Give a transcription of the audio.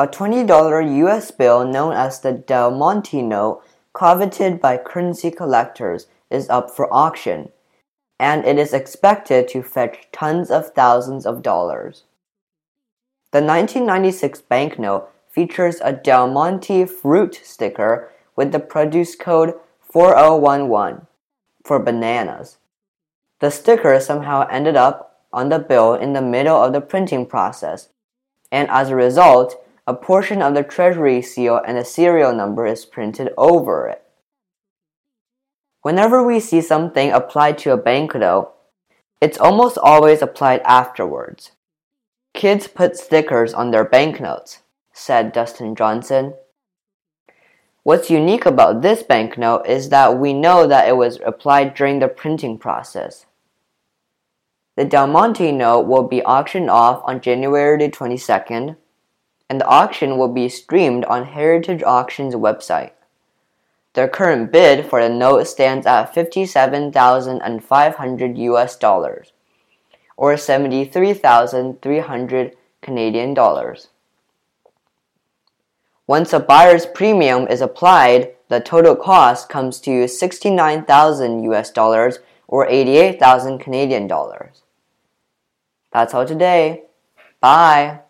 A $20 US bill known as the Del Monte note, coveted by currency collectors, is up for auction, and it is expected to fetch tens of thousands of dollars. The 1996 banknote features a Del Monte fruit sticker with the produce code 4011 for bananas. The sticker somehow ended up on the bill in the middle of the printing process, and as a result, a portion of the treasury seal and a serial number is printed over it. Whenever we see something applied to a banknote, it's almost always applied afterwards. Kids put stickers on their banknotes, said Dustin Johnston. What's unique about this banknote is that we know that it was applied during the printing process. The Del Monte note will be auctioned off on January 22nd, and the auction will be streamed on Heritage Auctions website. The current bid for the note stands at 57,500 US dollars or 73,300 Canadian dollars. Once a buyer's premium is applied, the total cost comes to 69,000 US dollars or 88,000 Canadian dollars. That's all today. Bye.